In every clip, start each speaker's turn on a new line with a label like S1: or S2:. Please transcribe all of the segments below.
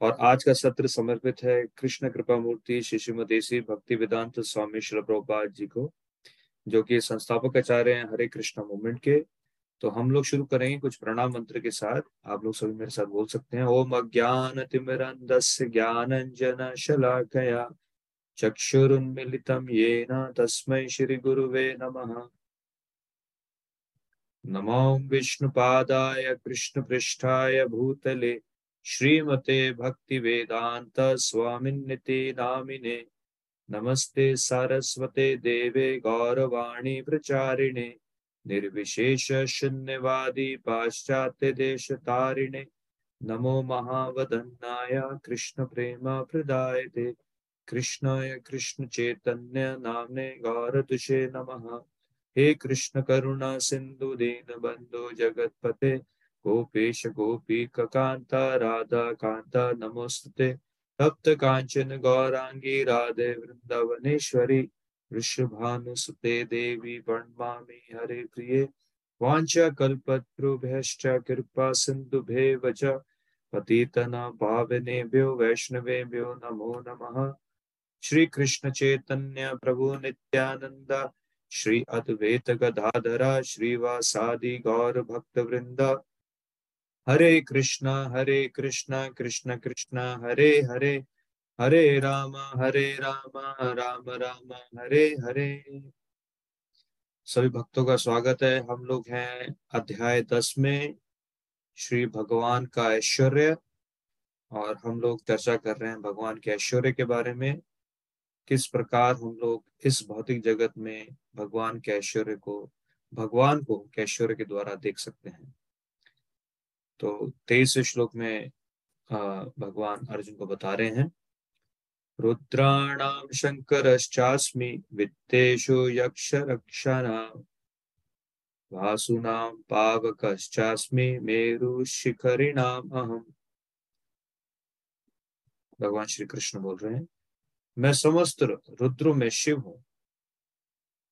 S1: और आज का सत्र समर्पित है। कृष्ण कृपा मूर्ति शिशुमदेशी भक्ति वेदांत स्वामी श्री प्रभुपाद जी को, जो कि संस्थापक आचार्य हैं हरे कृष्णा मूवमेंट के। तो हम लोग शुरू करेंगे कुछ प्रणाम मंत्र के साथ। आप लोग सभी मेरे साथ बोल सकते हैं। ओम अज्ञान तिमिरंदस्य ज्ञानंजन शलाकया, चक्षुरुन्मिलितं येन तस्मै श्रीगुरुवे नमः। नमो विष्णुपादाय कृष्णपृष्ठाय भूतले। श्रीमते भक्ति भक्तिवेदान्त स्वामिन्निति नामिने। नमस्ते सारस्वते देवे गौरवाणी प्रचारिणे। निर्विशेष शून्यवादी तारिणे नमो महावदन्नाय कृष्ण प्रेम प्रदायते। कृष्णाय कृष्ण चैतन्य नामने गौरतुषे नमः। हे कृष्ण करुणा सिंधु दीन बंधु जगतपते। गोपेश गोपी ककांता राधा कांता, नमोस्तुते। तप्त कांचन गौरांगी, राधे वृंदावनेश्वरी। वृषभानुसुते देवी प्रणमामि हरे प्रिय। वाञ्छा कल्पतरुभ्यश्च कृपा सिन्धुभ्येव च। पतितना पावनेभ्यो, वैष्णवेभ्यो, नमो नमः। श्री कृष्ण चैतन्य प्रभु नित्यानंद श्री अद्वैत गदाधरा, श्रीवासादि गौर भक्त वृंद हरे कृष्णा हरे कृष्णा, कृष्ण कृष्णा, हरे हरे हरे राम हरे राम राम राम, हरे हरे। सभी भक्तों का स्वागत है। हम लोग हैं अध्याय दस में, श्री भगवान का ऐश्वर्य, और हम लोग चर्चा कर रहे हैं भगवान के ऐश्वर्य के बारे में। किस प्रकार हम लोग इस भौतिक जगत में भगवान के ऐश्वर्य को, भगवान को ऐश्वर्य के द्वारा देख सकते हैं? तो तेईस श्लोक में भगवान अर्जुन को बता रहे हैं रुद्राणाम शंकरश्चास्मि वित्तेषु यक्ष रक्षाणाम वासुनाम पावकश्चास्मि मेरु शिखरिणाम अहम। भगवान श्री कृष्ण बोल रहे हैं, मैं समस्त रुद्रों में शिव हूँ,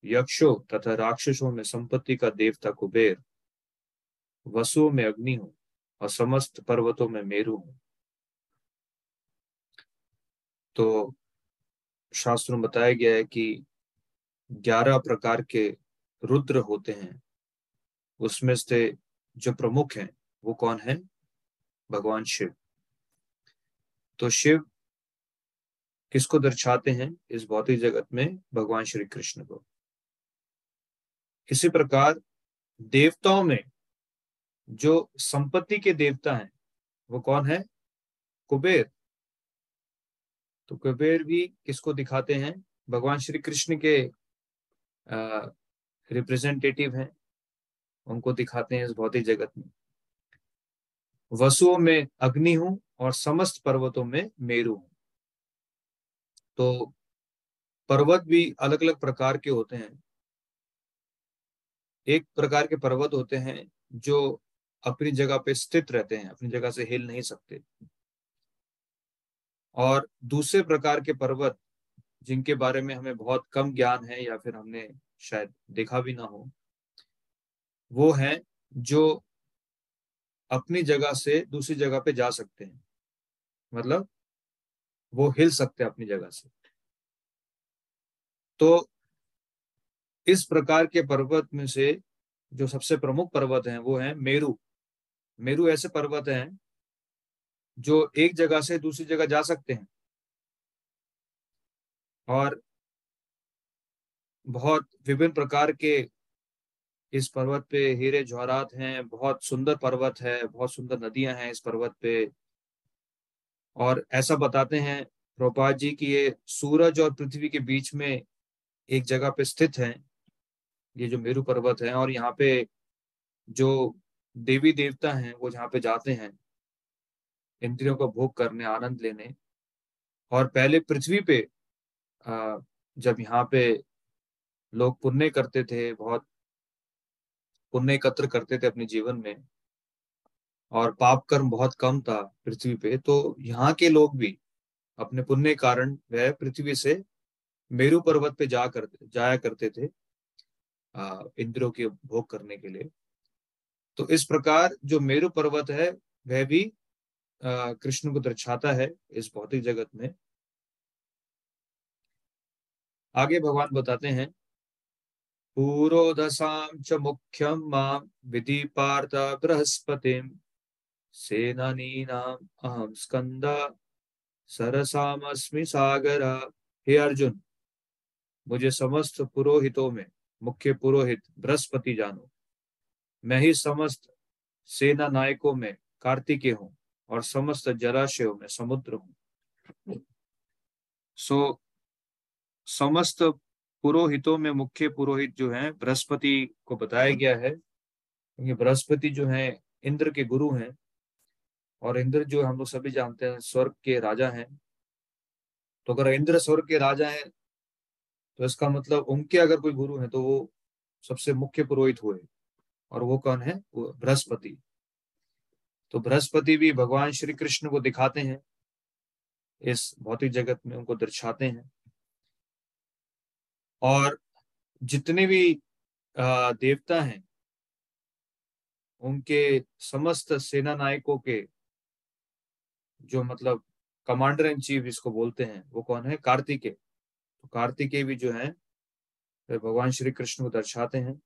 S1: यक्षों तथा राक्षसों में संपत्ति का देवता कुबेर, वसुओं में अग्नि हूँ और समस्त पर्वतों में मेरु हूँ। तो शास्त्र में बताया गया है कि ग्यारह प्रकार के रुद्र होते हैं। उसमें से जो प्रमुख हैं, वो कौन है? भगवान शिव। तो शिव किसको दर्शाते हैं? इस भौतिक जगत में भगवान श्री कृष्ण को। इसी प्रकार देवताओं में जो संपत्ति के देवता हैं, वो कौन है? कुबेर। तो कुबेर भी किसको दिखाते हैं? भगवान श्री कृष्ण के रिप्रेजेंटेटिव हैं। उनको दिखाते हैं इस भौतिक जगत में। वसुओं में अग्नि हूँ और समस्त पर्वतों में मेरु हूँ। तो पर्वत भी अलग अलग प्रकार के होते हैं। एक प्रकार के पर्वत होते हैं जो अपनी जगह पे स्थित रहते हैं, अपनी जगह से हिल नहीं सकते। और दूसरे प्रकार के पर्वत, जिनके बारे में हमें बहुत कम ज्ञान है या फिर हमने शायद देखा भी ना हो, वो हैं जो अपनी जगह से दूसरी जगह पे जा सकते हैं। मतलब वो हिल सकते हैं अपनी जगह से। तो इस प्रकार के पर्वत में से जो सबसे प्रमुख पर्वत हैं, वो हैं मेरू। मेरू ऐसे पर्वत हैं जो एक जगह से दूसरी जगह जा सकते हैं। और बहुत विभिन्न प्रकार के इस पर्वत पे हीरे जवाहरात हैं, बहुत सुंदर पर्वत है, बहुत सुंदर नदियाँ हैं इस पर्वत पे। और ऐसा बताते हैं प्रोपात जी की ये सूरज और पृथ्वी के बीच में एक जगह पे स्थित है, ये जो मेरू पर्वत है। और यहाँ पे जो देवी देवता हैं, वो जहाँ पे जाते हैं, इंद्रियों का भोग करने, आनंद लेने। और पहले पृथ्वी पे जब यहाँ पे लोग पुण्य करते थे, बहुत पुण्य एकत्र करते थे अपने जीवन में, और पाप कर्म बहुत कम था पृथ्वी पे तो यहाँ के लोग भी अपने पुण्य कारण वह पृथ्वी से मेरू पर्वत पे जा कर, जाया करते थे इंद्रियों के भोग करने के लिए। तो इस प्रकार जो मेरू पर्वत है, वह भी कृष्ण को दर्शाता है इस भौतिक जगत में। आगे भगवान बताते हैं पूरोदसाम च मुख्यम माम विधि पार्थ बृहस्पतिम सेनानीनाम अहम स्कंदा सरसामस्मि सागर। हे अर्जुन, मुझे समस्त पुरोहितों में, मुख्य पुरोहित बृहस्पति जानो। मैं ही समस्त सेना नायकों में कार्तिकेय हूँ और समस्त जलाशयों में समुद्र हूँ। सो so, समस्त पुरोहितों में मुख्य पुरोहित जो है बृहस्पति को बताया गया है। क्योंकि बृहस्पति जो है इंद्र के गुरु हैं और इंद्र जो हम लोग सभी जानते हैं स्वर्ग के राजा हैं। तो अगर इंद्र स्वर्ग के राजा हैं तो इसका मतलब उनके अगर कोई गुरु है तो वो सबसे मुख्य पुरोहित हुए। और वो कौन है? वो बृहस्पति। तो बृहस्पति भी भगवान श्री कृष्ण को दिखाते हैं, इस भौतिक जगत में उनको दर्शाते हैं। और जितने भी देवता हैं, उनके समस्त सेना नायकों के जो मतलब कमांडर इन चीफ इसको बोलते हैं, वो कौन है? कार्तिकेय तो कार्तिकेय भी जो है भगवान श्री कृष्ण को दर्शाते हैं।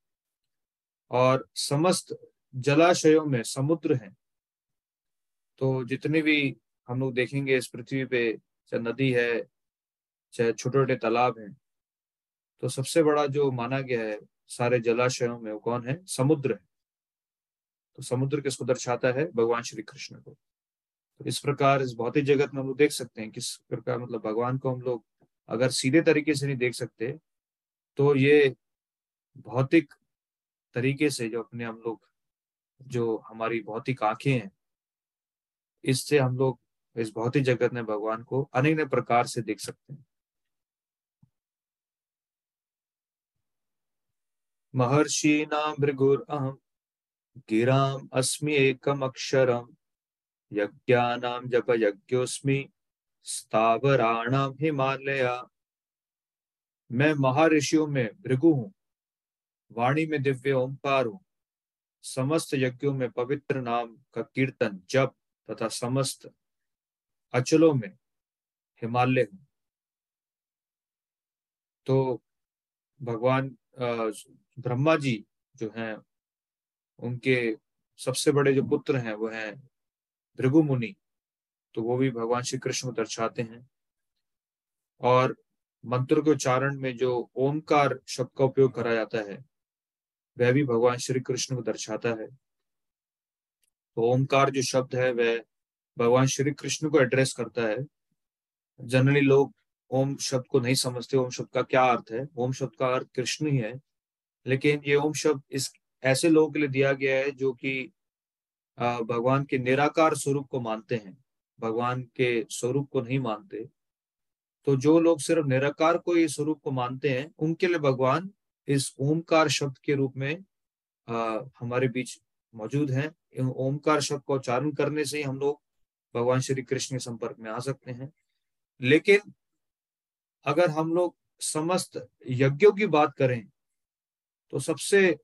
S1: और समस्त जलाशयों में समुद्र हैं। तो जितने भी हम लोग देखेंगे इस पृथ्वी पे, चाहे नदी है, चाहे छोटे छोटे तालाब हैं तो सबसे बड़ा जो माना गया है सारे जलाशयों में वो कौन है? समुद्र है। तो समुद्र किसको दर्शाता है? भगवान श्री कृष्ण को। तो इस प्रकार इस भौतिक जगत में हम लोग देख सकते हैं किस प्रकार मतलब भगवान को हम लोग अगर सीधे तरीके से नहीं देख सकते तो ये भौतिक तरीके से जो अपने हम लोग, जो हमारी भौतिक आँखें हैं, इससे हम लोग इस भौतिक जगत में भगवान को अनेक प्रकार से देख सकते हैं। महर्षि नाम भृगुर अहम गिराम अस्मि एकम अक्षरम यज्ञानाम जप यज्ञोस्मि स्थावराणाम हिमालय। मैं महर्षियों में भृगु हूँ। वाणी में दिव्य ओंकार हूँ समस्त यज्ञों में पवित्र नाम का कीर्तन, जप तथा समस्त अचलों में हिमालय हूँ। तो भगवान ब्रह्मा जी जो हैं, उनके सबसे बड़े जो पुत्र हैं, वो हैं भृगु मुनि तो वो भी भगवान श्री कृष्ण को दर्शाते हैं। और मंत्र के उच्चारण में जो ओमकार शब्द का उपयोग करा जाता है वह भी भगवान श्री कृष्ण को दर्शाता है। तो ओमकार जो शब्द है, वह भगवान श्री कृष्ण को एड्रेस करता है। जनरली लोग ओम शब्द को नहीं समझते, ओम शब्द का क्या अर्थ है? ओम शब्द का अर्थ कृष्ण ही है। लेकिन ये ओम शब्द इस, ऐसे लोगों के लिए दिया गया है जो कि भगवान के निराकार स्वरूप को मानते हैं। भगवान के स्वरूप को नहीं मानते। तो जो लोग सिर्फ़ निराकार को ये स्वरूप को मानते हैं, उनके लिए भगवान इस ओमकार शब्द के रूप में आ, हमारे बीच मौजूद हैं। ओमकार शब्द का उच्चारण करने से ही हम लोग भगवान श्री कृष्ण के संपर्क में आ सकते हैं। लेकिन अगर हम लोग समस्त यज्ञों की बात करें तो सबसे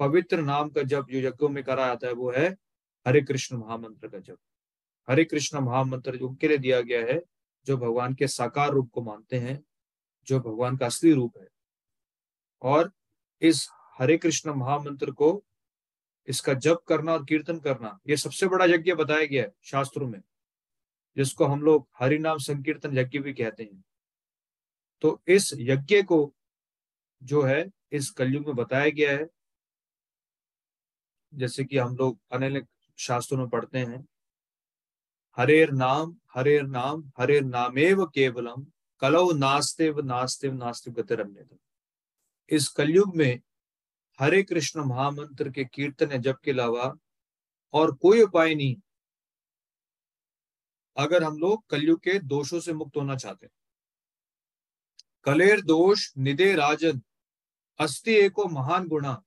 S1: पवित्र नाम का जब जो यज्ञों में करा जाता है वो है हरे कृष्ण महामंत्र का जब हरे कृष्ण महामंत्र जो उनके लिए दिया गया है जो भगवान के साकार रूप को मानते हैं जो भगवान का असली रूप है। और इस हरे कृष्ण महामंत्र को इसका जप करना और कीर्तन करना, ये सबसे बड़ा यज्ञ बताया गया है शास्त्रों में, जिसको हम लोग हरि नाम संकीर्तन यज्ञ भी कहते हैं। तो इस यज्ञ को जो है, इस कलयुग में बताया गया है। जैसे कि हम लोग अनेक शास्त्रों में पढ़ते हैं, हरेर नाम हरेर नाम, हरेर नामेव केवलम कलव नास्तेव नास्तेव नास्तेव गतिरन्य इस कलयुग में हरे कृष्ण महामंत्र के कीर्तन या जप के अलावा और कोई उपाय नहीं अगर हम लोग कलयुग के दोषों से मुक्त होना चाहते हैं। कलेर दोष निदे राजन, अस्ति एको महान गुणा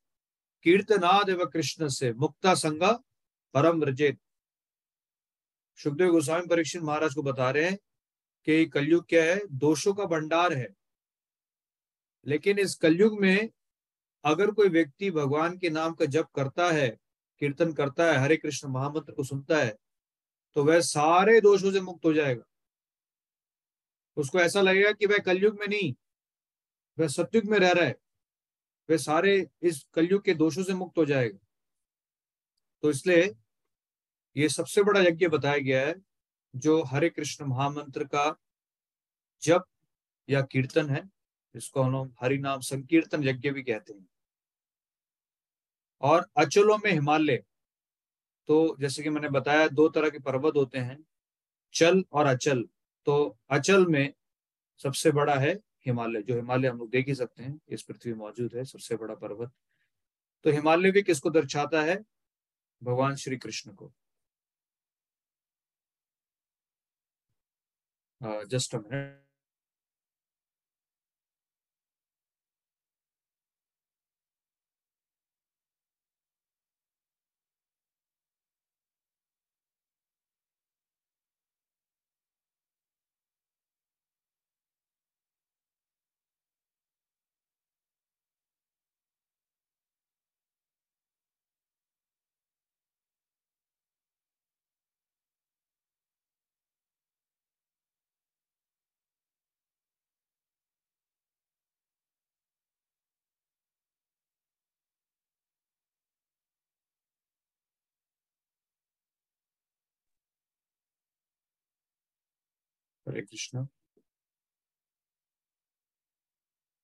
S1: कीर्तनाद एवं कृष्ण से मुक्ता संगा परम रजित। सुखदेव गोस्वामी परीक्षित महाराज को बता रहे हैं कि कलयुग क्या है? दोषों का भंडार है। लेकिन इस कलयुग में अगर कोई व्यक्ति भगवान के नाम का जप करता है, कीर्तन करता है, हरे कृष्ण महामंत्र को सुनता है तो वह सारे दोषों से मुक्त हो जाएगा। उसको ऐसा लगेगा कि वह कलयुग में नहीं, वह सत्युग में रह रहा है। वह सारे इस कलयुग के दोषों से मुक्त हो जाएगा। तो इसलिए ये सबसे बड़ा यज्ञ बताया गया है, जो हरे कृष्ण महामंत्र का जप या कीर्तन है। इसको हम हरि नाम संकीर्तन यज्ञ भी कहते हैं। और अचलों में हिमालय तो जैसे कि मैंने बताया, दो तरह के पर्वत होते हैं, चल और अचल। तो अचल में सबसे बड़ा है हिमालय, जो हिमालय हम लोग देख ही सकते हैं, इस पृथ्वी मौजूद है, सबसे बड़ा पर्वत। तो हिमालय भी किसको दर्शाता है? भगवान श्री कृष्ण को। जस्ट अ हरे कृष्ण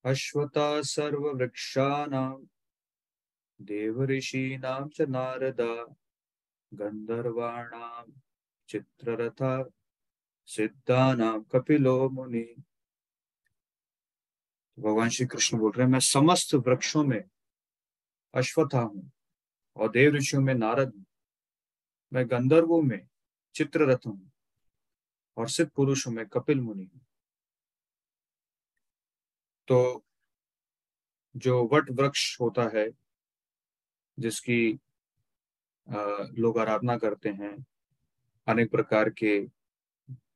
S1: अश्वता सर्ववृक्षाणां, देवऋषीणां च नारदा, गन्धर्वाणां, चित्ररथा सिद्धानाम कपिलो मुनि भगवान श्री कृष्ण बोल रहे हैं, मैं समस्त वृक्षों में अश्वथा हूँ और देव ऋषियों में नारद हूँ। मैं गंधर्वों में चित्ररथ हूँ। और सिद्ध पुरुषों में, कपिल मुनि। तो जो वट वृक्ष होता है, जिसकी लोग आराधना करते हैं, अनेक प्रकार के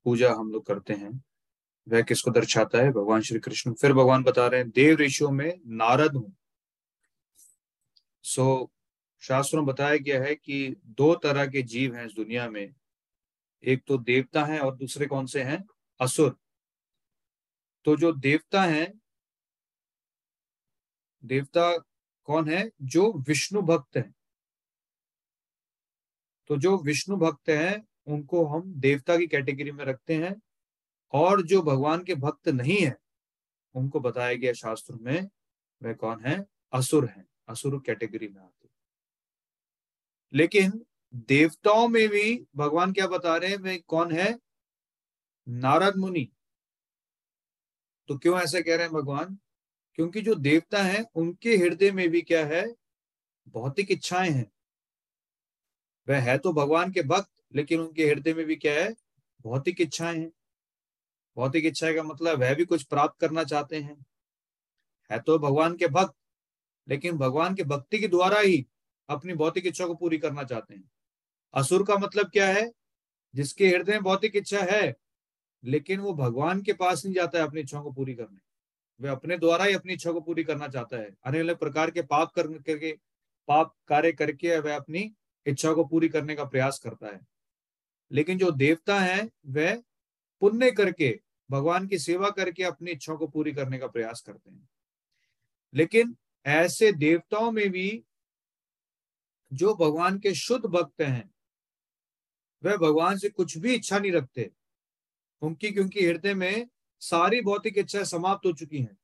S1: पूजा हम लोग करते हैं, वह किसको दर्शाता है? भगवान श्री कृष्ण। फिर भगवान बता रहे हैं, देव ऋषियों में नारद हूँ। सो शास्त्रों बताया गया है कि दो तरह के जीव हैं इस दुनिया में। एक तो देवता है और दूसरे कौन से हैं? असुर। तो जो देवता है, देवता कौन है? जो विष्णु भक्त हैं। तो जो विष्णु भक्त है, उनको हम देवता की कैटेगरी में रखते हैं और जो भगवान के भक्त नहीं है, उनको बताया गया शास्त्र में वह कौन है? असुर हैं। असुर कैटेगरी में आते लेकिन देवताओं में भी भगवान क्या बता रहे हैं, वे कौन है? नारद मुनि। तो क्यों ऐसे कह रहे हैं भगवान? क्योंकि जो देवता हैं, उनके हृदय में भी क्या है? भौतिक इच्छाएँ हैं। वह है तो भगवान के भक्त, लेकिन उनके हृदय में भी क्या है? भौतिक इच्छाएँ हैं। भौतिक इच्छा का मतलब वह भी कुछ प्राप्त करना चाहते हैं। है तो भगवान के भक्त, लेकिन भगवान के भक्ति के द्वारा ही अपनी भौतिक इच्छा को पूरी करना चाहते हैं। असुर का मतलब क्या है? जिसके हृदय में भौतिक इच्छा है, लेकिन वो भगवान के पास नहीं जाता है अपनी इच्छाओं को पूरी करने। वे अपने द्वारा ही अपनी इच्छा को पूरी करना चाहता है। अनेक प्रकार के पाप करके, पाप कार्य करके वह अपनी इच्छा को पूरी करने का प्रयास करता है। लेकिन जो देवता है वह पुण्य करके, भगवान की सेवा करके अपनी इच्छा को पूरी करने का प्रयास करते हैं। लेकिन ऐसे देवताओं में भी जो भगवान के शुद्ध भक्त हैं वह भगवान से कुछ भी इच्छा नहीं रखते। उनकी, क्योंकि हृदय में सारी भौतिक इच्छाएँ समाप्त हो चुकी हैं।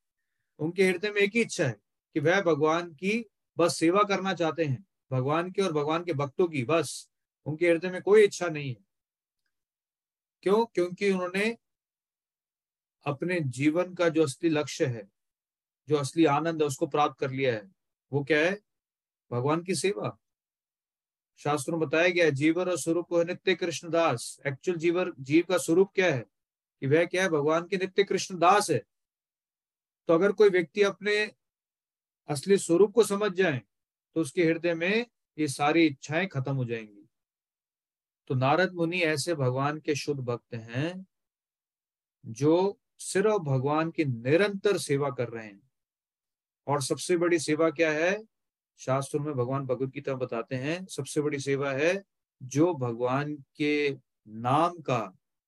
S1: उनके हृदय में एक ही इच्छा है कि वह भगवान की बस सेवा करना चाहते हैं। भगवान की और भगवान के भक्तों की बस। उनके हृदय में कोई इच्छा नहीं है। क्यों? क्योंकि उन्होंने अपने जीवन का जो असली लक्ष्य है, जो असली आनंद है, उसको प्राप्त कर लिया है। वो क्या है? भगवान की सेवा। शास्त्रों में बताया गया जीवर और स्वरूप है नित्य कृष्णदास एक्चुअल जीवर, जीव का स्वरूप क्या है? कि वह क्या है? भगवान के नित्य कृष्णदास है। तो अगर कोई व्यक्ति अपने असली स्वरूप को समझ जाए तो उसके हृदय में ये सारी इच्छाएँ खत्म हो जाएँगी। तो नारद मुनि ऐसे भगवान के शुद्ध भक्त हैं, जो सिर्फ़ भगवान की निरंतर सेवा कर रहे हैं। और सबसे बड़ी सेवा क्या है? शास्त्रों में भगवान भगवत गीता बताते हैं सबसे बड़ी सेवा है जो भगवान के नाम का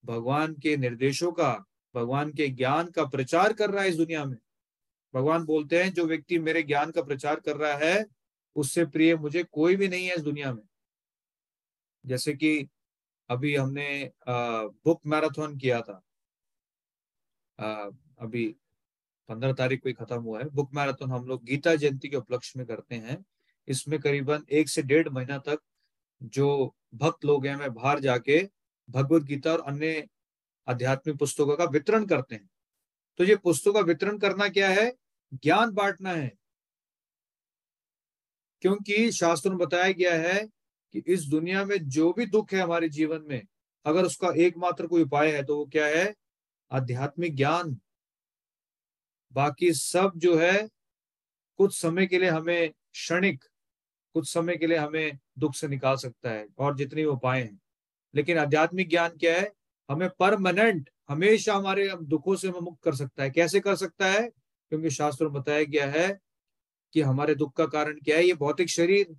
S1: भगवान के निर्देशों का भगवान के ज्ञान का प्रचार कर रहा है इस दुनिया में। भगवान बोलते हैं जो व्यक्ति मेरे ज्ञान का प्रचार कर रहा है उससे प्रिय मुझे कोई भी नहीं है इस दुनिया में। जैसे कि अभी हमने बुक मैराथन किया था। आ, अभी पंद्रह तारीख को ही खत्म हुआ है। बुक मैराथन हम लोग गीता जयंती के उपलक्ष्य में करते हैं। इसमें करीबन एक से डेढ़ महीना तक जो भक्त लोग हैं वह बाहर जाके भगवत गीता और अन्य आध्यात्मिक पुस्तकों का वितरण करते हैं। तो ये पुस्तकों का वितरण करना क्या है? ज्ञान बांटना है। क्योंकि शास्त्र में बताया गया है कि इस दुनिया में जो भी दुख है हमारे जीवन में, अगर उसका एकमात्र कोई उपाय है तो वो क्या है? आध्यात्मिक ज्ञान। बाकी सब जो है, कुछ समय के लिए हमें क्षणिक, कुछ समय के लिए हमें दुख से निकाल सकता है और जितने उपाय हैं। लेकिन आध्यात्मिक ज्ञान क्या है? हमें परमानेंट, हमेशा हमारे दुखों से हमें मुक्त कर सकता है। कैसे कर सकता है? क्योंकि शास्त्र में बताया गया है कि हमारे दुख का कारण क्या है? ये भौतिक शरीर।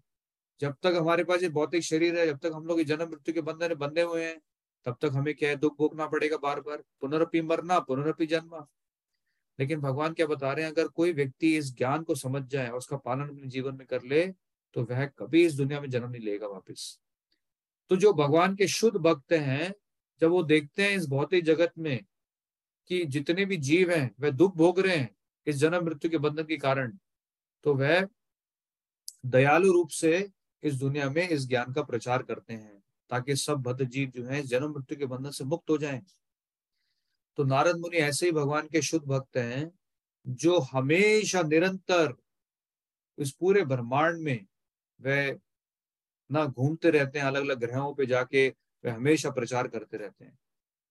S1: जब तक हमारे पास ये भौतिक शरीर है, जब तक हम लोग जन्म मृत्यु के बंधन बंधे हुए हैं, तब तक हमें क्या है? दुख भोगना पड़ेगा बार बार पुनरपि मरना पुनरपि जन्म। लेकिन भगवान क्या बता रहे हैं, अगर कोई व्यक्ति इस ज्ञान को समझ जाए और उसका पालन अपने जीवन में कर ले तो वह कभी इस दुनिया में जन्म नहीं लेगा वापिस। तो जो भगवान के शुद्ध भक्त हैं, जब वो देखते हैं इस भौतिक जगत में कि जितने भी जीव हैं, वह दुख भोग रहे हैं इस जन्म मृत्यु के बंधन के कारण तो वह दयालु रूप से इस दुनिया में इस ज्ञान का प्रचार करते हैं, ताकि सब भद्र जीव जो है जन्म मृत्यु के बंधन से मुक्त हो जाएँ। तो नारद मुनि ऐसे ही भगवान के शुद्ध भक्त हैं, जो हमेशा निरंतर इस पूरे ब्रह्मांड में वह ना घूमते रहते हैं अलग अलग ग्रहों पे जाके वे हमेशा प्रचार करते रहते हैं।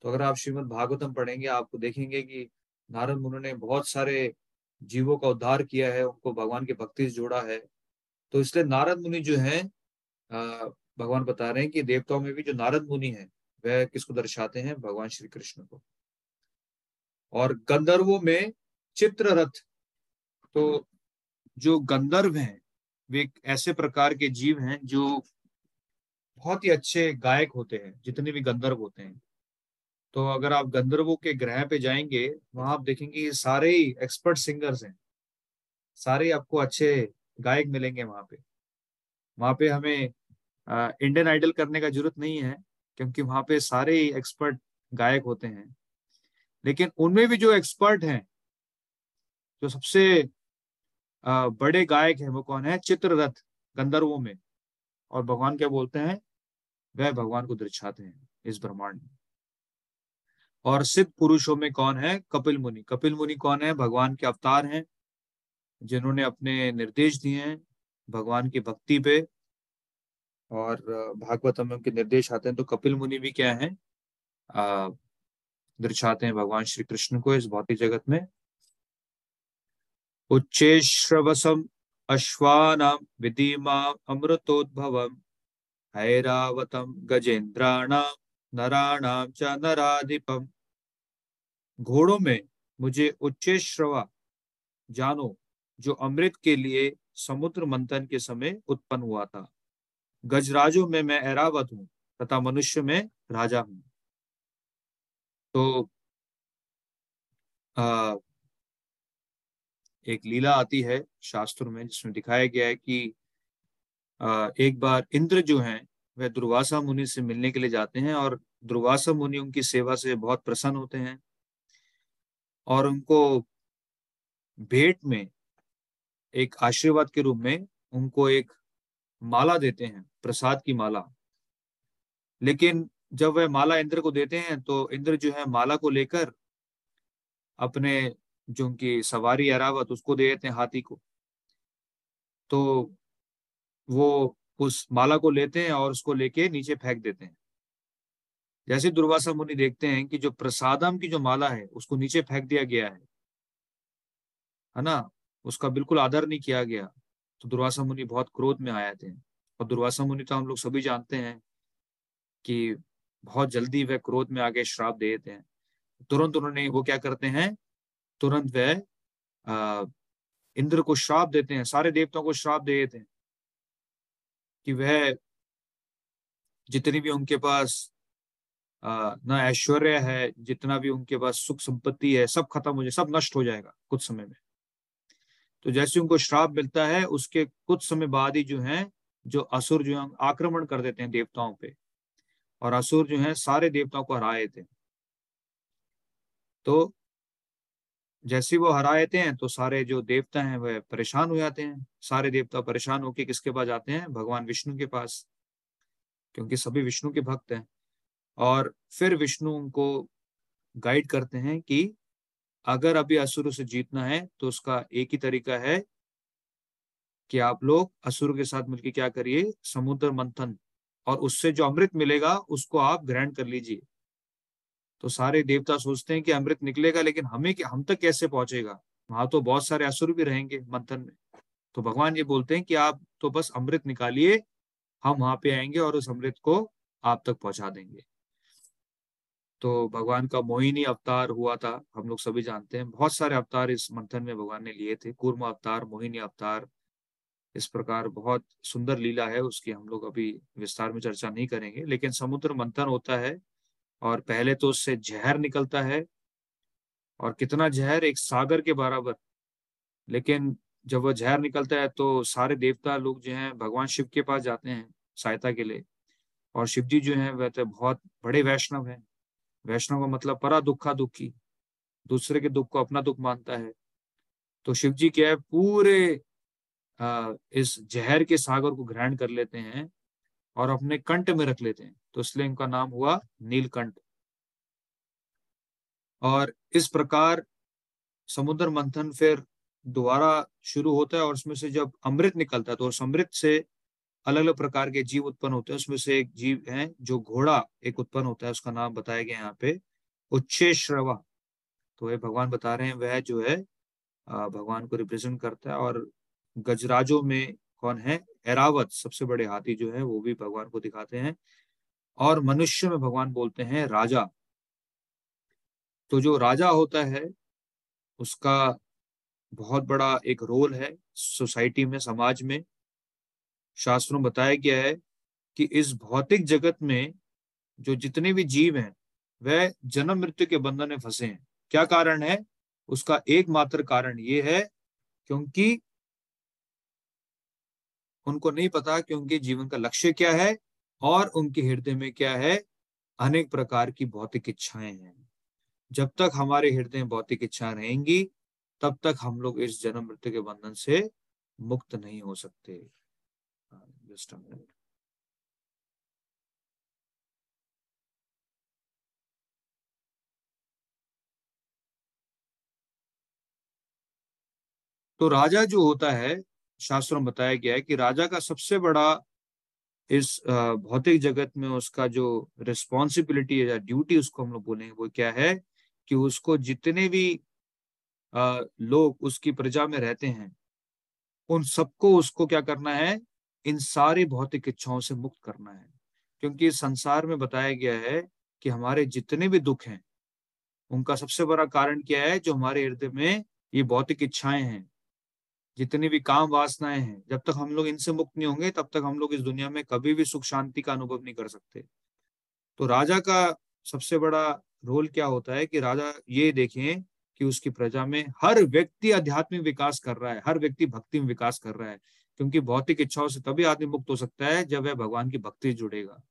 S1: तो अगर आप श्रीमद भागवतम पढ़ेंगे, आपको देखेंगे कि नारद मुनि ने बहुत सारे जीवों का उद्धार किया है, उनको भगवान की भक्ति से जोड़ा है। तो इसलिए नारद मुनि जो है भगवान बता रहे हैं कि देवताओं में भी जो नारद मुनि है, वह किसको दर्शाते हैं? भगवान श्री कृष्ण को। और गंधर्वों में चित्ररथ। तो जो गंधर्व हैं, वे ऐसे प्रकार के जीव हैं जो बहुत ही अच्छे गायक होते हैं, जितने भी गंधर्व होते हैं। तो अगर आप गंधर्वों के ग्रह पे जाएँगे, वहाँ आप देखेंगे ये सारे ही एक्सपर्ट सिंगर्स हैं। सारे आपको अच्छे गायक मिलेंगे वहाँ पे। वहाँ पे हमें इंडियन आइडल करने का ज़रूरत नहीं है, क्योंकि वहाँ पे सारे ही एक्सपर्ट गायक होते हैं। लेकिन उनमें भी जो एक्सपर्ट हैं, जो सबसे बड़े गायक हैं, वो कौन है? चित्ररथ, गंधर्वों में। और भगवान क्या बोलते हैं? वह भगवान को दर्शाते हैं, इस ब्रह्मांड में। और सिद्ध पुरुषों में कौन है? कपिल मुनि। कपिल मुनि कौन है? भगवान के अवतार हैं, जिन्होंने अपने निर्देश दिए हैं, भगवान की भक्ति पे। और भागवत में उनके निर्देश आते हैं तो कपिल मुनि भी क्या है? दर्शाते हैं भगवान श्री कृष्ण को इस भौतिक जगत में। उच्चेश्रवसम अश्वानां विधिमा अमृतोद्भवम ऐरावतम गजेन्द्राणां नराणां च नराधिपम घोड़ों में मुझे उच्चेश्रवा जानो, जो अमृत के लिए समुद्र मंथन के समय उत्पन्न हुआ था। गजराजों में मैं ऐरावत हूँ, तथा मनुष्य में राजा हूँ। तो आ, एक लीला आती है शास्त्र में जिसमें दिखाया गया है कि आ, एक बार इंद्र जो हैं वह दुर्वासा मुनि से मिलने के लिए जाते हैं और दुर्वासा मुनि उनकी सेवा से बहुत प्रसन्न होते हैं। और उनको भेंट में एक आशीर्वाद के रूप में उनको एक माला देते हैं प्रसाद की माला। लेकिन जब वह माला इंद्र को देते हैं तो इंद्र जो है माला को लेकर अपने जो उनकी सवारी अरावत, उसको दे देते हैं हाथी को। तो वो उस माला को लेते हैं और उसको लेके नीचे फेंक देते हैं। जैसे दुर्वासा मुनि देखते हैं कि जो प्रसादम की जो माला है, उसको नीचे फेंक दिया गया है। है ना? उसका बिल्कुल आदर नहीं किया गया। तो दुर्वासा मुनि बहुत क्रोध में आए थे। और दुर्वासा मुनि तो हम लोग सभी जानते हैं कि बहुत जल्दी वह क्रोध में आगे श्राप दे देते हैं। तुरंत उन्होंने वो क्या करते हैं? तुरंत वह इंद्र को श्राप देते हैं, सारे देवताओं को श्राप दे देते हैं कि वह जितनी भी उनके पास न ऐश्वर्य है, जितना भी उनके पास सुख संपत्ति है, सब खत्म हो जाए, सब नष्ट हो जाएगा कुछ समय में। तो जैसे उनको श्राप मिलता है, उसके कुछ समय बाद ही जो है, जो असुर जो है, आक्रमण कर देते हैं देवताओं पे। और असुर जो है, सारे देवताओं को हराए थे। तो जैसे वो हराए थे तो सारे जो देवता हैं, वह परेशान हो जाते हैं। सारे देवता परेशान होकर किसके पास जाते हैं? भगवान विष्णु के पास, क्योंकि सभी विष्णु के भक्त हैं। और फिर विष्णु उनको गाइड करते हैं कि अगर अभी असुर से जीतना है तो उसका एक ही तरीका है कि आप लोग असुर के साथ मिलकर क्या करिए? समुद्र मंथन। और उससे जो अमृत मिलेगा, उसको आप ग्रहण कर लीजिए। तो सारे देवता सोचते हैं कि अमृत निकलेगा, लेकिन हमें हम तक कैसे पहुंचेगा? वहाँ तो बहुत सारे असुर भी रहेंगे मंथन में। तो भगवान ये बोलते हैं कि आप तो बस अमृत निकालिए, हम वहाँ पे आएँगे और उस अमृत को आप तक पहुँचा देंगे। तो भगवान का मोहिनी अवतार हुआ था, हम लोग सभी जानते हैं। बहुत सारे अवतार इस मंथन में भगवान ने लिए थे। कूर्म अवतार, मोहिनी अवतार इस प्रकार बहुत सुंदर लीला है, उसकी हम लोग अभी विस्तार में चर्चा नहीं करेंगे। लेकिन समुद्र मंथन होता है और पहले तो उससे जहर निकलता है और कितना जहर एक सागर के बराबर। लेकिन जब वह जहर निकलता है तो सारे देवता लोग जो हैं भगवान शिव के पास जाते हैं सहायता के लिए। और शिव जी जो है, वह तो बहुत बड़े वैष्णव हैं। वैष्णव का मतलब परा दुखा दुखी दूसरे के दुख को अपना दुख मानता है। तो शिव जी क्या है, पूरे इस जहर के सागर को ग्रहण कर लेते हैं और अपने कंठ में रख लेते हैं। तो इसलिए इनका नाम हुआ नीलकंठ। और इस प्रकार समुद्र मंथन फिर दोबारा शुरू होता है और उसमें से जब अमृत निकलता है तो उस अमृत से अलग अलग प्रकार के जीव उत्पन्न होते हैं। उसमें से एक जीव है जो घोड़ा एक उत्पन्न होता है, उसका नाम बताया गया यहाँ पे उच्चे श्रवा तो ये भगवान बता रहे हैं, वह जो है भगवान को रिप्रेजेंट करता है और गजराजों में कौन है? एरावत सबसे बड़े हाथी जो है, वो भी भगवान को दिखाते हैं। और मनुष्य में भगवान बोलते हैं राजा। तो जो राजा होता है, उसका बहुत बड़ा एक रोल है सोसाइटी में, समाज में। शास्त्रों बताया गया है कि इस भौतिक जगत में जो जितने भी जीव हैं, वह जन्म मृत्यु के बंधन में फंसे हैं। क्या कारण है? उसका एकमात्र कारण ये है, क्योंकि उनको नहीं पता कि उनके जीवन का लक्ष्य क्या है और उनके हृदय में क्या है। अनेक प्रकार की भौतिक इच्छाएँ हैं। जब तक हमारे हृदय में भौतिक इच्छा रहेंगी, तब तक हम लोग इस जन्म मृत्यु के बंधन से मुक्त नहीं हो सकते। a तो राजा जो होता है शास्त्रों में बताया गया है कि राजा का सबसे बड़ा इस भौतिक जगत में उसका जो रिस्पॉन्सिबिलिटी है या ड्यूटी उसको हम लोग बोलेंगे, वो क्या है कि उसको जितने भी लोग उसकी प्रजा में रहते हैं, उन सबको उसको क्या करना है? इन सारी भौतिक इच्छाओं से मुक्त करना है। क्योंकि संसार में बताया गया है कि हमारे जितने भी दुख हैं, उनका सबसे बड़ा कारण क्या है? जो हमारे हृदय में ये भौतिक इच्छाएँ हैं। जितनी भी काम वासनाएँ हैं, जब तक हम लोग इनसे मुक्त नहीं होंगे, तब तक हम लोग इस दुनिया में कभी भी सुख शांति का अनुभव नहीं कर सकते। तो राजा का सबसे बड़ा रोल क्या होता है कि राजा ये देखें कि उसकी प्रजा में हर व्यक्ति आध्यात्मिक विकास कर रहा है, हर व्यक्ति भक्ति में विकास कर रहा है, क्योंकि भौतिक इच्छाओं से तभी आदमी मुक्त हो सकता है जब वह भगवान की भक्ति जुड़ेगा।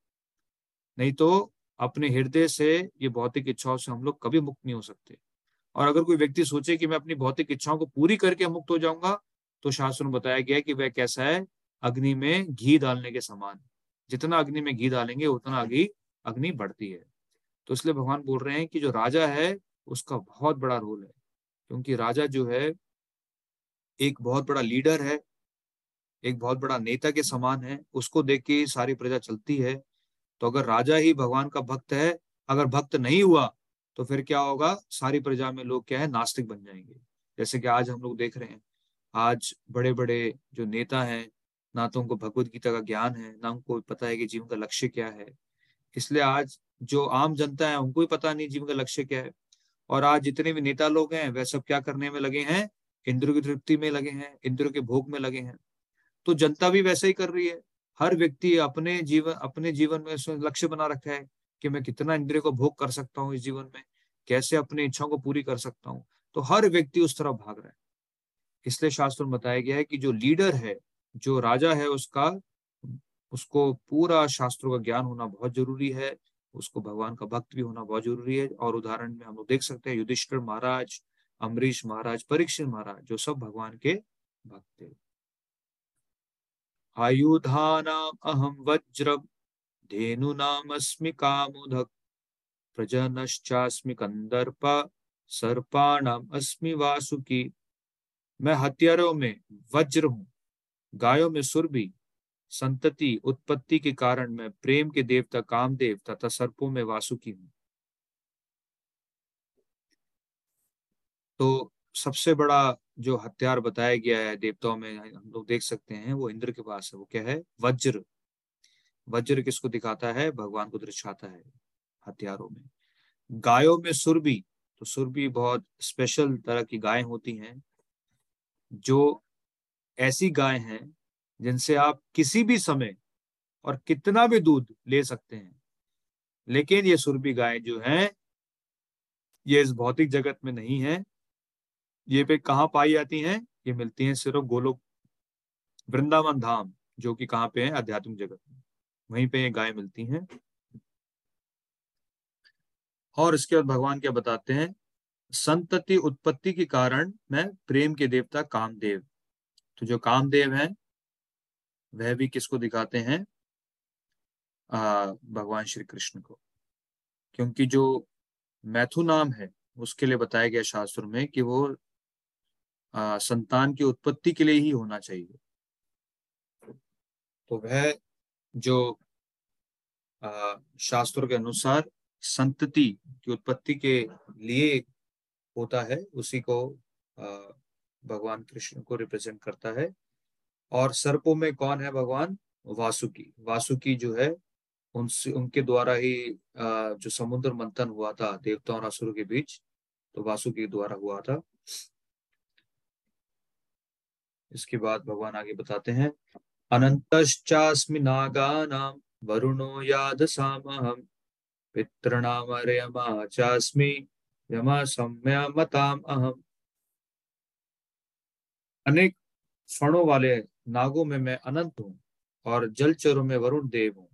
S1: नहीं तो अपने हृदय से ये भौतिक इच्छाओं से हम लोग कभी मुक्त नहीं हो सकते। और अगर कोई व्यक्ति सोचे कि मैं अपनी भौतिक इच्छाओं को पूरी करके मुक्त हो जाऊँगा तो शास्त्र में बताया गया कि वह कैसा है? अग्नि में घी डालने के समान। जितना अग्नि में घी डालेंगे, उतना अग्नि अग्नि बढ़ती है। तो इसलिए भगवान बोल रहे हैं कि जो राजा है, उसका बहुत बड़ा रोल है। क्योंकि राजा जो है, एक बहुत बड़ा लीडर है, एक बहुत बड़ा नेता के समान है, उसको देख के सारी प्रजा चलती है। तो अगर राजा ही भगवान का भक्त है, अगर भक्त नहीं हुआ तो फिर क्या होगा? सारी प्रजा में लोग क्या है? नास्तिक बन जाएँगे। जैसे कि आज हम लोग देख रहे हैं आज बड़े बड़े जो नेता हैं, ना तो उनको भगवत गीता का ज्ञान है, ना उनको पता है कि जीवन का लक्ष्य क्या है। इसलिए आज जो आम जनता है, उनको भी पता नहीं जीवन का लक्ष्य क्या है। और आज जितने भी नेता लोग हैं वह सब क्या करने में लगे हैं? इंद्र की तृप्ति में लगे हैं, इंद्र के भोग में लगे हैं। तो जनता भी वैसा ही कर रही है। हर व्यक्ति अपने जीवन अपने जीवन में लक्ष्य बना रखा है कि मैं कितना इंद्रिय को भोग कर सकता हूँ इस जीवन में, कैसे अपनी इच्छाओं को पूरी कर सकता हूँ। तो हर व्यक्ति उस तरफ़ भाग रहा है। इसलिए शास्त्र में बताया गया है कि जो लीडर है, जो राजा है उसका, उसको पूरा शास्त्रों का ज्ञान होना बहुत ज़रूरी है, उसको भगवान का भक्त भी होना बहुत ज़रूरी है और उदाहरण में हम लोग देख सकते हैं युधिष्ठिर महाराज अम्बरीश महाराज, परीक्षित महाराज, जो सब भगवान के भक्त थे। आयुधानाम अहम वज्र धेनु नाम अस्मि कामुधक, प्रजनश्चास्मि कंदर्प सर्पाणाम अस्मि वासुकी। मैं हथियारों में वज्र हूँ, गायों में सुरभि, संतति उत्पत्ति के कारण मैं प्रेम के देवता कामदेव तथा सर्पों में वासुकी हूँ। तो सबसे बड़ा जो हथियार बताया गया है देवताओं में, हम लोग देख सकते हैं, वो इंद्र के पास है। वो क्या है? वज्र। वज्र किसको दिखाता है? भगवान को दर्शाता है हथियारों में। गायों में सुरभि। तो सुरभि बहुत स्पेशल तरह की गायें होती हैं। जो ऐसी गाय हैं, जिनसे आप किसी भी समय और कितना भी दूध ले सकते हैं। लेकिन ये सुरभि गाय जो है, ये इस भौतिक जगत में नहीं है। ये पे कहाँ पाई जाती हैं? ये मिलती हैं सिर्फ़ गोलोक वृंदावन धाम, जो कि कहाँ पे है? आध्यात्मिक जगत में। वहीं पे ये गाय मिलती हैं। और इसके बाद भगवान क्या बताते हैं? संतति उत्पत्ति के कारण मैं प्रेम के देवता कामदेव। तो जो कामदेव हैं वह भी किसको दिखाते हैं? आ, भगवान श्री कृष्ण को। क्योंकि जो मैथु नाम है उसके लिए बताया गया शास्त्र में कि वो आ, संतान की उत्पत्ति के लिए ही होना चाहिए। तो वह जो शास्त्रों के अनुसार संतति की उत्पत्ति के लिए होता है, उसी को भगवान कृष्ण को रिप्रेजेंट करता है। और सर्पों में कौन है भगवान? वासुकी। वासुकी जो है, उनसे, उनके द्वारा ही जो समुद्र मंथन हुआ था देवता और असुर के बीच तो वासुकी द्वारा हुआ था। इसके बाद भगवान आगे बताते हैं, अनंतश्चास्मि नागानाम वरुणो याद सामहम पितृणाम चास्मि यमा सम्यमताम अहम। अनेक फणों वाले नागों में मैं अनंत हूँ और जलचरों में वरुण देव हूँ।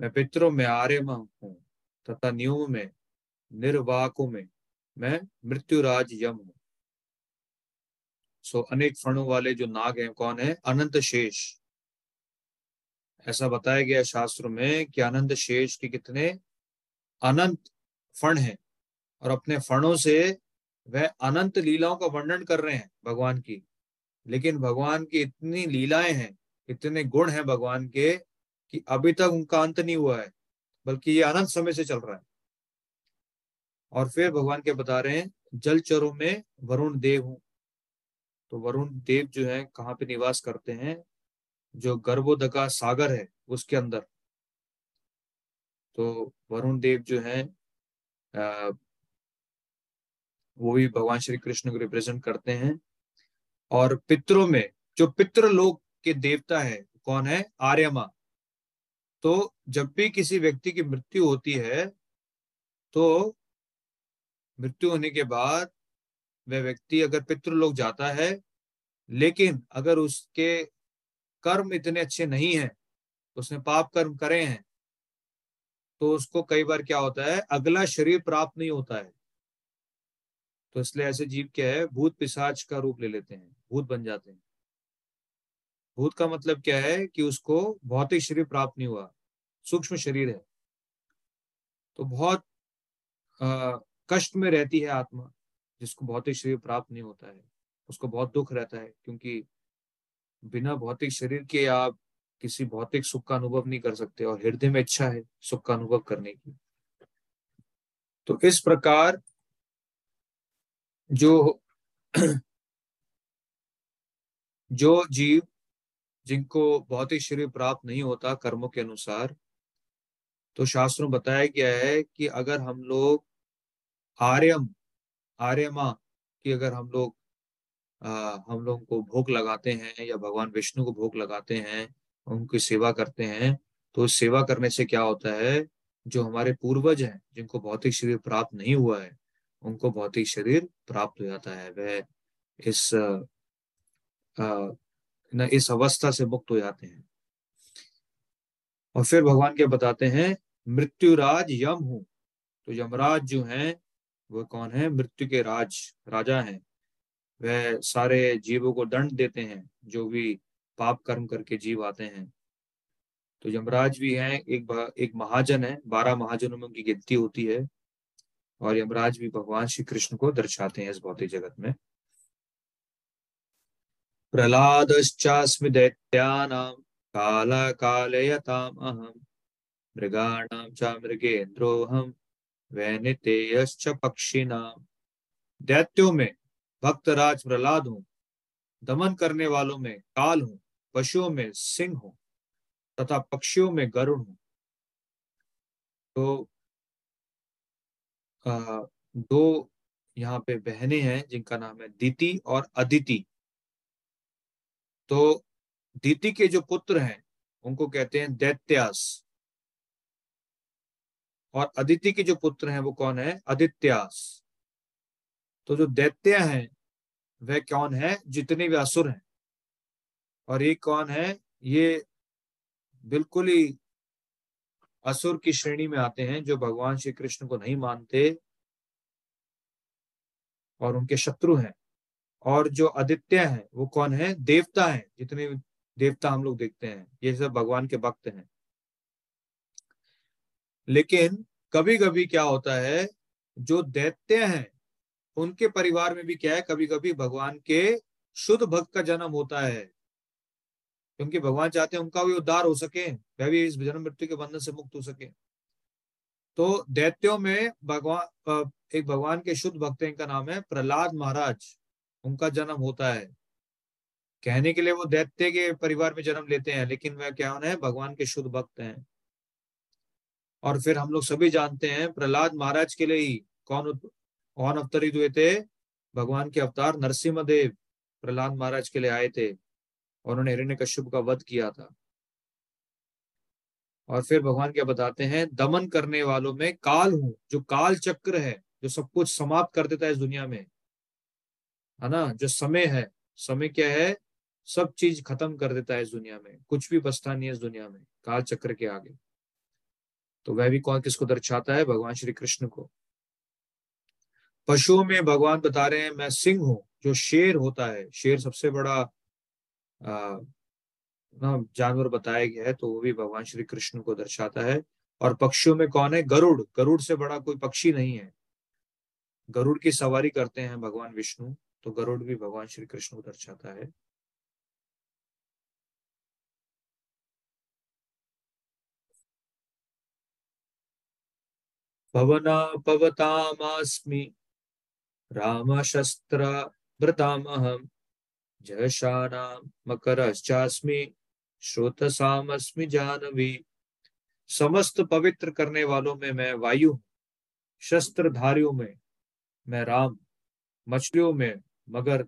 S1: मैं पितरों में आर्यमा हूँ तथा न्यूम में, निर्वाकों में मैं मृत्युराज यम हूँ। सो अनेक फणों वाले जो नाग हैं, कौन है? अनंत शेष। ऐसा बताया गया शास्त्र में कि अनंत शेष के कितने अनंत फण हैं। और अपने फणों से वह अनंत लीलाओं का वर्णन कर रहे हैं भगवान की। लेकिन भगवान की इतनी लीलाएँ हैं, इतने गुण हैं भगवान के, कि अभी तक उनका अंत नहीं हुआ है, बल्कि ये अनंत समय से चल रहा है। और फिर भगवान के बता रहे हैं जलचरों में वरुण देव हूँ। तो वरुण देव जो है, कहाँ पे निवास करते हैं? जो गर्भोदका सागर है, उसके अंदर। तो वरुण देव जो है वो भी भगवान श्री कृष्ण को रिप्रेजेंट करते हैं। और पितरों में, जो पितृ लोक के देवता है, कौन है? आर्यमा। तो जब भी किसी व्यक्ति की मृत्यु होती है तो मृत्यु होने के बाद वह व्यक्ति अगर पितृलोक जाता है, लेकिन अगर उसके कर्म इतने अच्छे नहीं है, उसने पाप कर्म करे हैं तो उसको कई बार क्या होता है? अगला शरीर प्राप्त नहीं होता है। तो इसलिए ऐसे जीव क्या है भूत पिशाच का रूप ले लेते हैं भूत बन जाते हैं। भूत का मतलब क्या है कि उसको भौतिक शरीर प्राप्त नहीं हुआ सूक्ष्म शरीर है। तो बहुत आ, कष्ट में रहती है आत्मा जिसको भौतिक शरीर प्राप्त नहीं होता है। उसको बहुत दुख रहता है क्योंकि बिना भौतिक शरीर के आप किसी भौतिक सुख का अनुभव नहीं कर सकते और हृदय में इच्छा है सुख का अनुभव करने की। तो इस प्रकार जो जो जीव जिनको भौतिक शरीर प्राप्त नहीं होता कर्मों के अनुसार तो शास्त्रों बताया गया है कि अगर हम लोग आर्यम, आर्यमा की अगर हम लोग हम लोग को भोग लगाते हैं या भगवान विष्णु को भोग लगाते हैं, उनकी सेवा करते हैं तो सेवा करने से क्या होता है? जो हमारे पूर्वज हैं, जिनको भौतिक शरीर प्राप्त नहीं हुआ है उनको भौतिक शरीर प्राप्त हो जाता है। वह इस न, इस अवस्था से मुक्त हो जाते हैं। और फिर भगवान क्या बताते हैं, मृत्युराज यम हूँ। तो यमराज जो हैं वह कौन है? मृत्यु के राज, राजा हैं। वह सारे जीवों को दंड देते हैं, जो भी पाप कर्म करके जीव आते हैं। तो यमराज भी हैं, एक एक महाजन है, बारह महाजनों में उनकी गिनती होती है। और यमराज भी भगवान श्री कृष्ण को दर्शाते हैं इस भौतिक जगत में। प्रहलादश्चास्मि दैत्यानां कालकालयताम् अहम् मृगाणां च मृगेन्द्रोऽहम् वैनितेयश्च पक्षिणाम दैत्यों में, भक्तराज प्रहलाद हूँ, दमन करने वालों में काल हूँ, पशुओं में सिंह हूँ, तथा पक्षियों में गरुड़ हूँ। तो दो यहाँ पे बहनें हैं जिनका नाम है दीति और अदिति। तो दीति के जो पुत्र हैं, उनको कहते हैं दैत्यास। और अदिति के जो पुत्र हैं, वो कौन है? आदित्यास। तो जो दैत्य हैं, वह कौन है? जितने भी असुर हैं। और ये कौन है? ये बिल्कुल ही असुर की श्रेणी में आते हैं जो भगवान श्री कृष्ण को नहीं मानते और उनके शत्रु हैं। और जो आदित्य हैं, वो कौन है? देवता हैं, जितने देवता हम लोग देखते हैं, ये सब भगवान के भक्त हैं। लेकिन कभी कभी क्या होता है, जो दैत्य हैं, उनके परिवार में भी क्या है कभी कभी भगवान के शुद्ध भक्त का जन्म होता है। क्योंकि भगवान चाहते हैं उनका भी उद्धार हो सके वह भी इस जन्म मृत्यु के बंधन से मुक्त हो सके। तो दैत्यों में भगवान एक भगवान के शुद्ध भक्त इनका नाम है प्रहलाद महाराज। उनका जन्म होता है। कहने के लिए वो दैत्य के परिवार में जन्म लेते हैं, लेकिन वह क्या है? भगवान के शुद्ध भक्त हैं। और फिर हम लोग सभी जानते हैं प्रहलाद महाराज के लिए ही कौन कौन अवतरित हुए थे? भगवान के अवतार नरसिम्ह देव प्रहलाद महाराज के लिए आए थे। और उन्होंने हिरण्य कश्यप का वध किया था। और फिर भगवान क्या बताते हैं? दमन करने वालों में काल हूँ, जो काल चक्र है, जो सब कुछ समाप्त कर देता है इस दुनिया में। है ना? जो समय है, समय क्या है? सब चीज़ खत्म कर देता है इस दुनिया में। कुछ भी बचता नहीं है इस दुनिया में, काल चक्र के आगे। तो वह भी कौन किसको दर्शाता है? भगवान श्री कृष्ण को। पशुओं में भगवान बता रहे हैं, मैं सिंह हूँ, जो शेर होता है। शेर सबसे बड़ा आ, जानवर बताया गया है तो वो भी भगवान श्री कृष्ण को दर्शाता है। और पक्षियों में कौन है? गरुड़। गरुड़ से बड़ा कोई पक्षी नहीं है। गरुड़ की सवारी करते हैं भगवान विष्णु तो गरुड़ भी भगवान श्री कृष्ण को दर्शाता है। पवना पवतामास्मि रामशस्त्रभृतामहम् जयशानां मकरश्चास्मि श्रोतसामस्मि जानवी। समस्त पवित्र करने वालों में मैं वायु शस्त्रधारियों में मैं राम, मछलियों में मगर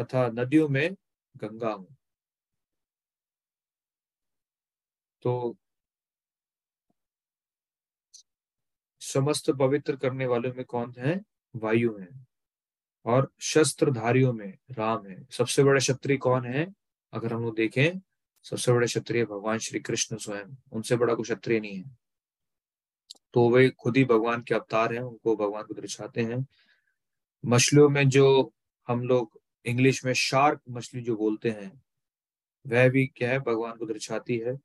S1: तथा नदियों में गंगा हूँ। तो समस्त पवित्र करने वालों में कौन है? वायु है। और शस्त्रधारियों में राम है। सबसे बड़े क्षत्रिय कौन है? अगर हम लोग देखें, सबसे बड़े क्षत्रिय भगवान श्री कृष्ण स्वयं। उनसे बड़ा कोई क्षत्रिय नहीं है। तो वे खुद ही भगवान के अवतार हैं, उनको भगवान को दर्शाते हैं। मछलियों में जो हम लोग इंग्लिश में शार्क मछली जो बोलते हैं, वह भी क्या है? भगवान को दर्शाती है।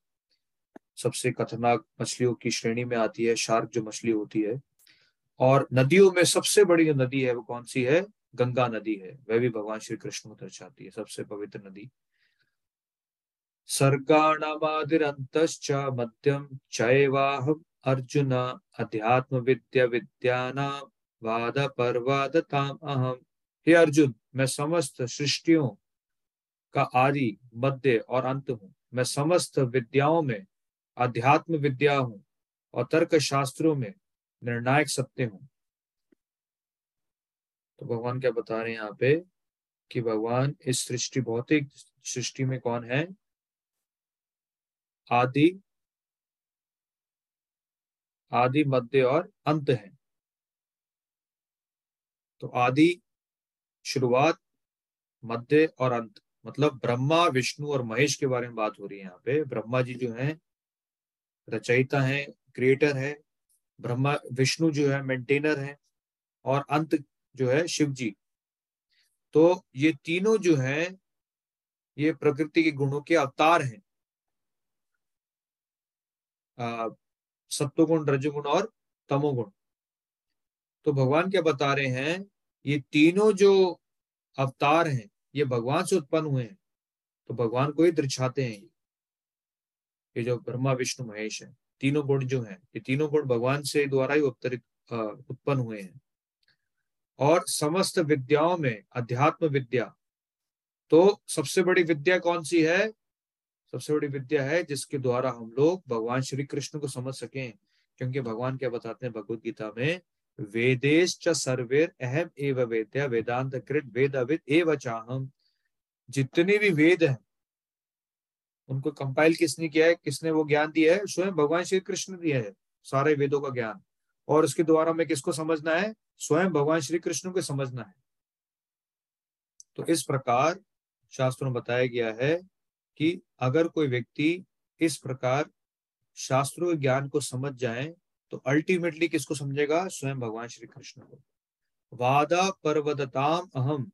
S1: सबसे खतरनाक मछलियों की श्रेणी में आती है शार्क जो मछली होती है। और नदियों में सबसे बड़ी जो नदी है, वो कौन सी है? गंगा नदी है, वह भी भगवान श्री कृष्ण को दर्शाती है, सबसे पवित्र नदी। सर्गाणामादिरंत मध्यम चैवाह अर्जुन अध्यात्म विद्या विद्याना वाद परवादताम अहम। हे अर्जुन, मैं समस्त सृष्टियों का आदि मध्य और अंत हूँ। मैं समस्त विद्याओं में अध्यात्म विद्या हूँ और तर्क शास्त्रों में निर्णायक सत्य हूँ। तो भगवान क्या बता रहे हैं यहाँ पे कि भगवान इस सृष्टि, भौतिक सृष्टि में कौन है? आदि आदि मध्य और अंत है। तो आदि शुरुआत, मध्य और अंत मतलब ब्रह्मा, विष्णु और महेश के बारे में बात हो रही है यहाँ पे। ब्रह्मा जी जो है, रचयिता है क्रिएटर है। ब्रह्मा, विष्णु जो है मेंटेनर है। और अंत जो है शिव जी। तो ये तीनों जो है, ये प्रकृति के गुणों के अवतार हैं। सत्वगुण, रजगुण और तमोगुण। तो भगवान क्या बता रहे हैं, ये तीनों जो अवतार हैं, ये भगवान से उत्पन्न हुए हैं। तो भगवान को ही दर्शाते हैं ये। जो ब्रह्मा, विष्णु, महेश है, तीनों गुण जो हैं, ये तीनों गुण भगवान से द्वारा ही उत्तरित उत्पन्न हुए हैं। और समस्त विद्याओं में, अध्यात्म विद्या। तो सबसे बड़ी विद्या कौन सी है? सबसे बड़ी विद्या है जिसके द्वारा हम लोग भगवान श्री कृष्ण को समझ सकें। क्योंकि भगवान क्या बताते हैं भगवत गीता में, वेदेश सर्वेर अहम एव वेद्या, वेदांत कृत वेद अविद एव चाहम। जितने भी वेद हैं, उनको कंपाइल किसने किया है? किसने वो ज्ञान दिया है? स्वयं भगवान श्री कृष्ण दिया है, सारे वेदों का ज्ञान। और उसके द्वारा में किसको समझना है? स्वयं भगवान श्री कृष्ण को समझना है। तो इस प्रकार शास्त्रों में बताया गया है कि अगर कोई व्यक्ति इस प्रकार शास्त्रों के ज्ञान को समझ जाए तो अल्टीमेटली किसको समझेगा? स्वयं भगवान श्री कृष्ण को। वादा पर्वतताम अहम।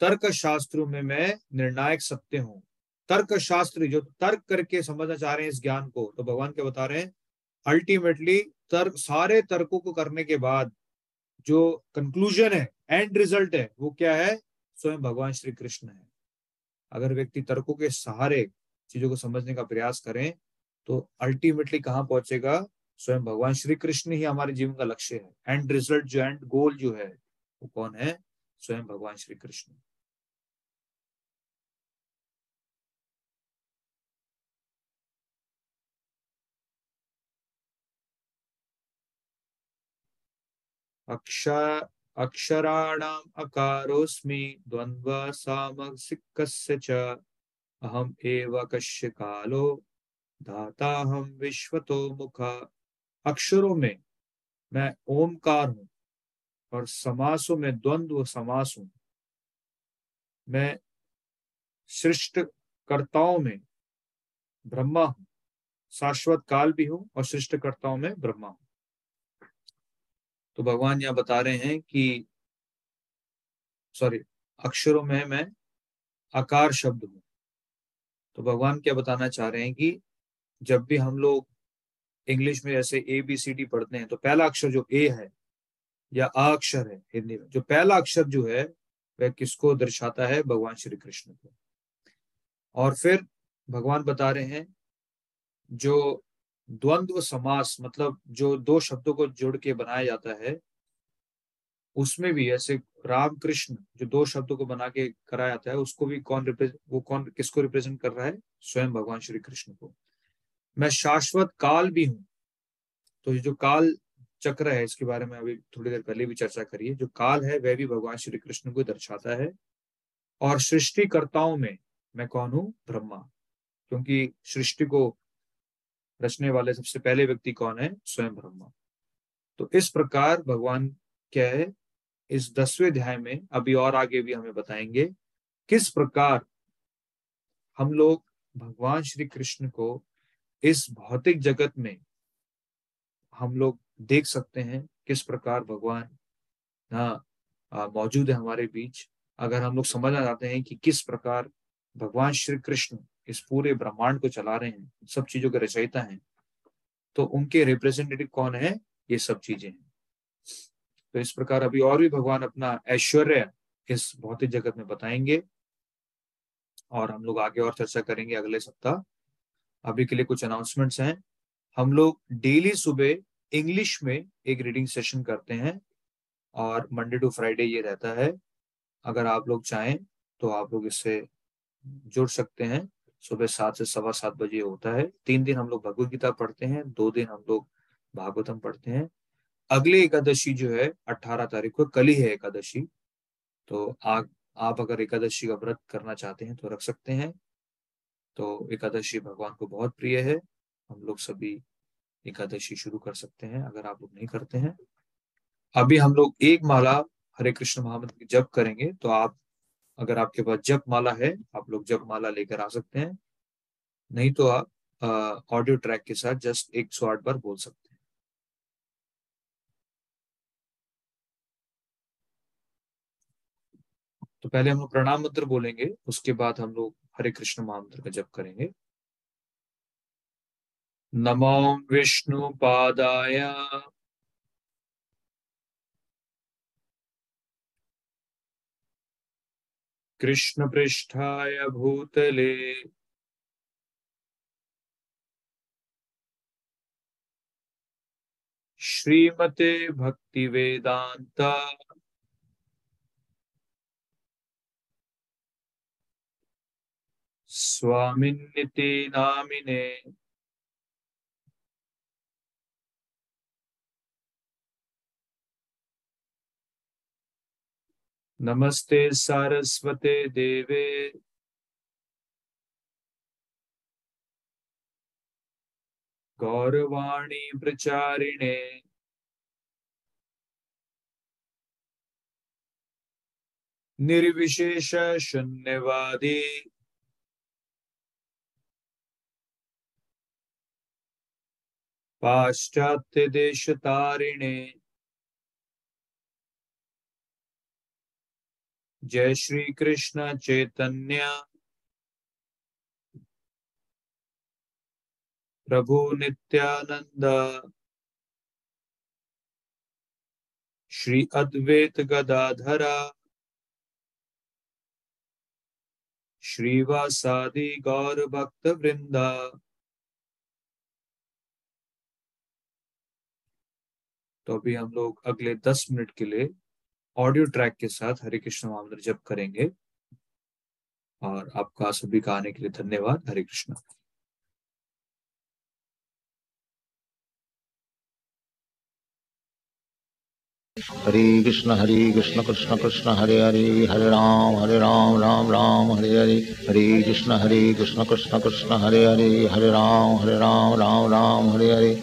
S1: तर्क शास्त्रों में मैं निर्णायक सत्य हूँ। तर्क शास्त्र जो तर्क करके समझना चाह रहे हैं इस ज्ञान को तो भगवान क्या बता रहे हैं? अल्टीमेटली तर्क, सारे तर्कों को करने के बाद जो कंक्लूजन है एंड रिज़ल्ट है, वो क्या है? स्वयं भगवान श्री कृष्ण है। अगर व्यक्ति तर्कों के सहारे चीज़ों को समझने का प्रयास करें तो अल्टीमेटली कहाँ पहुंचेगा? स्वयं भगवान श्री कृष्ण ही हमारे जीवन का लक्ष्य है। एंड रिज़ल्ट जो एंड गोल जो है, वो कौन है? स्वयं भगवान श्री कृष्ण। अक्षर अक्षराणाम् अकारोऽस्मि द्वन्द्वसामसिकस्य च। अहम एव कश्य कालो धाता हम विश्वतो मुखा। अक्षरों में मैं ओमकार हूँ और समासों में द्वंद्व समास हूँ। मैं सृष्ट कर्ताओं में ब्रह्मा हूँ, शाश्वत काल भी हूँ और सृष्टकर्ताओं में ब्रह्मा हूँ। तो भगवान यहाँ बता रहे हैं कि सॉरी अक्षरों में मैं आकार शब्द हूँ। तो भगवान क्या बताना चाह रहे हैं कि जब भी हम लोग इंग्लिश में जैसे ए बी सी डी पढ़ते हैं तो पहला अक्षर जो ए है या आ अक्षर है हिंदी में, जो पहला अक्षर जो है, वह किसको दर्शाता है? भगवान श्री कृष्ण को। और फिर भगवान बता रहे हैं, जो द्वंद्व समास मतलब जो दो शब्दों को जोड़ के बनाया जाता है, उसमें भी ऐसे राम कृष्ण जो दो शब्दों को बना के कराया जाता है, उसको भी कौन रिप्रेजेंट वो कौन, किसको रिप्रेजेंट कर रहा है? स्वयं भगवान श्री कृष्ण को। मैं शाश्वत काल भी हूँ। तो ये जो काल चक्र है, इसके बारे में अभी थोड़ी देर पहले भी चर्चा करिए जो काल है, वह भी भगवान श्री कृष्ण को दर्शाता है। और सृष्टिकर्ताओं में मैं कौन हूँ? ब्रह्मा। क्योंकि सृष्टि को रचने वाले सबसे पहले व्यक्ति कौन है? स्वयं ब्रह्मा। तो इस प्रकार भगवान क्या है? इस दसवें अध्याय में अभी और आगे भी हमें बताएँगे किस प्रकार हम लोग भगवान श्री कृष्ण को इस भौतिक जगत में हम लोग देख सकते हैं, किस प्रकार भगवान हाँ मौजूद है हमारे बीच। अगर हम लोग समझना चाहते हैं कि किस प्रकार भगवान श्री कृष्ण इस पूरे ब्रह्मांड को चला रहे हैं सब चीज़ों के रचयिता हैं तो उनके रिप्रेजेंटेटिव कौन है? ये सब चीज़ें हैं। तो इस प्रकार अभी और भी भगवान अपना ऐश्वर्य इस भौतिक जगत में बताएँगे और हम लोग आगे और चर्चा करेंगे अगले सप्ताह। अभी के लिए कुछ अनाउंसमेंट्स हैं। हम लोग डेली सुबह इंग्लिश में एक रीडिंग सेशन करते हैं और मंडे टू फ्राइडे ये रहता है। अगर आप लोग चाहें तो आप लोग इससे जुड़ सकते हैं। सुबह सात से सवा सात बजे होता है। तीन दिन हम लोग भगवत गीता पढ़ते हैं दो दिन हम लोग भागवतम पढ़ते हैं। अगली एकादशी जो है अट्ठारह तारीख को कल ही है एकादशी। तो आ, आप अगर एकादशी का व्रत करना चाहते हैं तो रख सकते हैं। तो एकादशी भगवान को बहुत प्रिय है। हम लोग सभी एकादशी शुरू कर सकते हैं अगर आप लोग नहीं करते हैं। अभी हम लोग एक माला हरे कृष्ण महामंत्र की जप करेंगे तो आप अगर आपके पास जप माला है, आप लोग जप माला लेकर आ सकते हैं। नहीं तो आप ऑडियो ट्रैक के साथ जस्ट एक सौ आठ बार बोल सकते हैं। तो पहले हम लोग प्रणाम मंत्र बोलेंगे, उसके बाद हम लोग हरे कृष्ण महामंत्र का जप करेंगे। नमो विष्णु पादाय कृष्ण पृष्ठाय भूतले। श्रीमते भक्ति वेदांता स्वामिन्निति नामिने। नमस्ते सारस्वते देवे। गौरवाणी प्रचारिणे। निर्विशेष शून्यवादी। पाश्चात्य देश तारिणे जय श्री कृष्ण चैतन्य। प्रभु नित्यानंद श्री अद्वैत गदाधरा। श्रीवासादि गौर भक्त वृंदा तो अभी हम लोग अगले दस मिनट के लिए ऑडियो ट्रैक के साथ हरे कृष्ण महामंत्र जप करेंगे। और आपका सभी का आने के लिए धन्यवाद। हरे कृष्ण।
S2: हरे कृष्ण हरे कृष्ण कृष्ण कृष्ण, हरे हरे हरे राम हरे राम राम राम, हरे हरे। हरे कृष्ण हरे कृष्ण कृष्ण कृष्ण, हरे हरे हरे राम हरे राम राम राम, हरे हरे।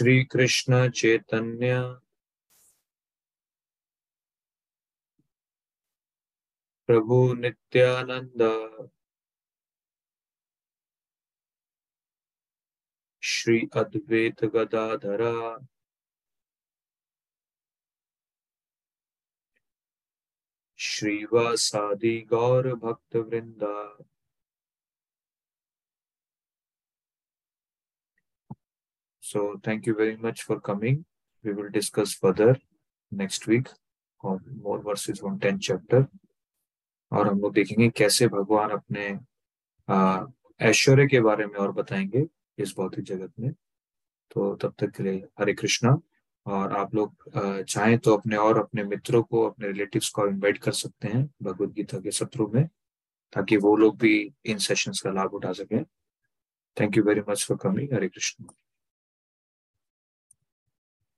S1: श्री कृष्ण चैतन्य। प्रभु नित्यानंद श्री अद्वैत गदाधरा। श्रीवासादि गौर भक्त वृंदा So, thank you very much for coming. We will discuss further next week on more verses on 10 chapter. और हम लोग देखेंगे कैसे भगवान अपने ऐश्वर्य के बारे में और बताएँगे इस भौतिक जगत में। तो तब तक के लिए हरे कृष्णा। और आप लोग चाहें तो अपने और अपने मित्रों को, अपने रिलेटिव्स को इनवाइट कर सकते हैं भगवत गीता के सत्रों में, ताकि वो लोग भी इन सेशंस का लाभ उठा सकें। Thank you very much for coming Hare Krishna.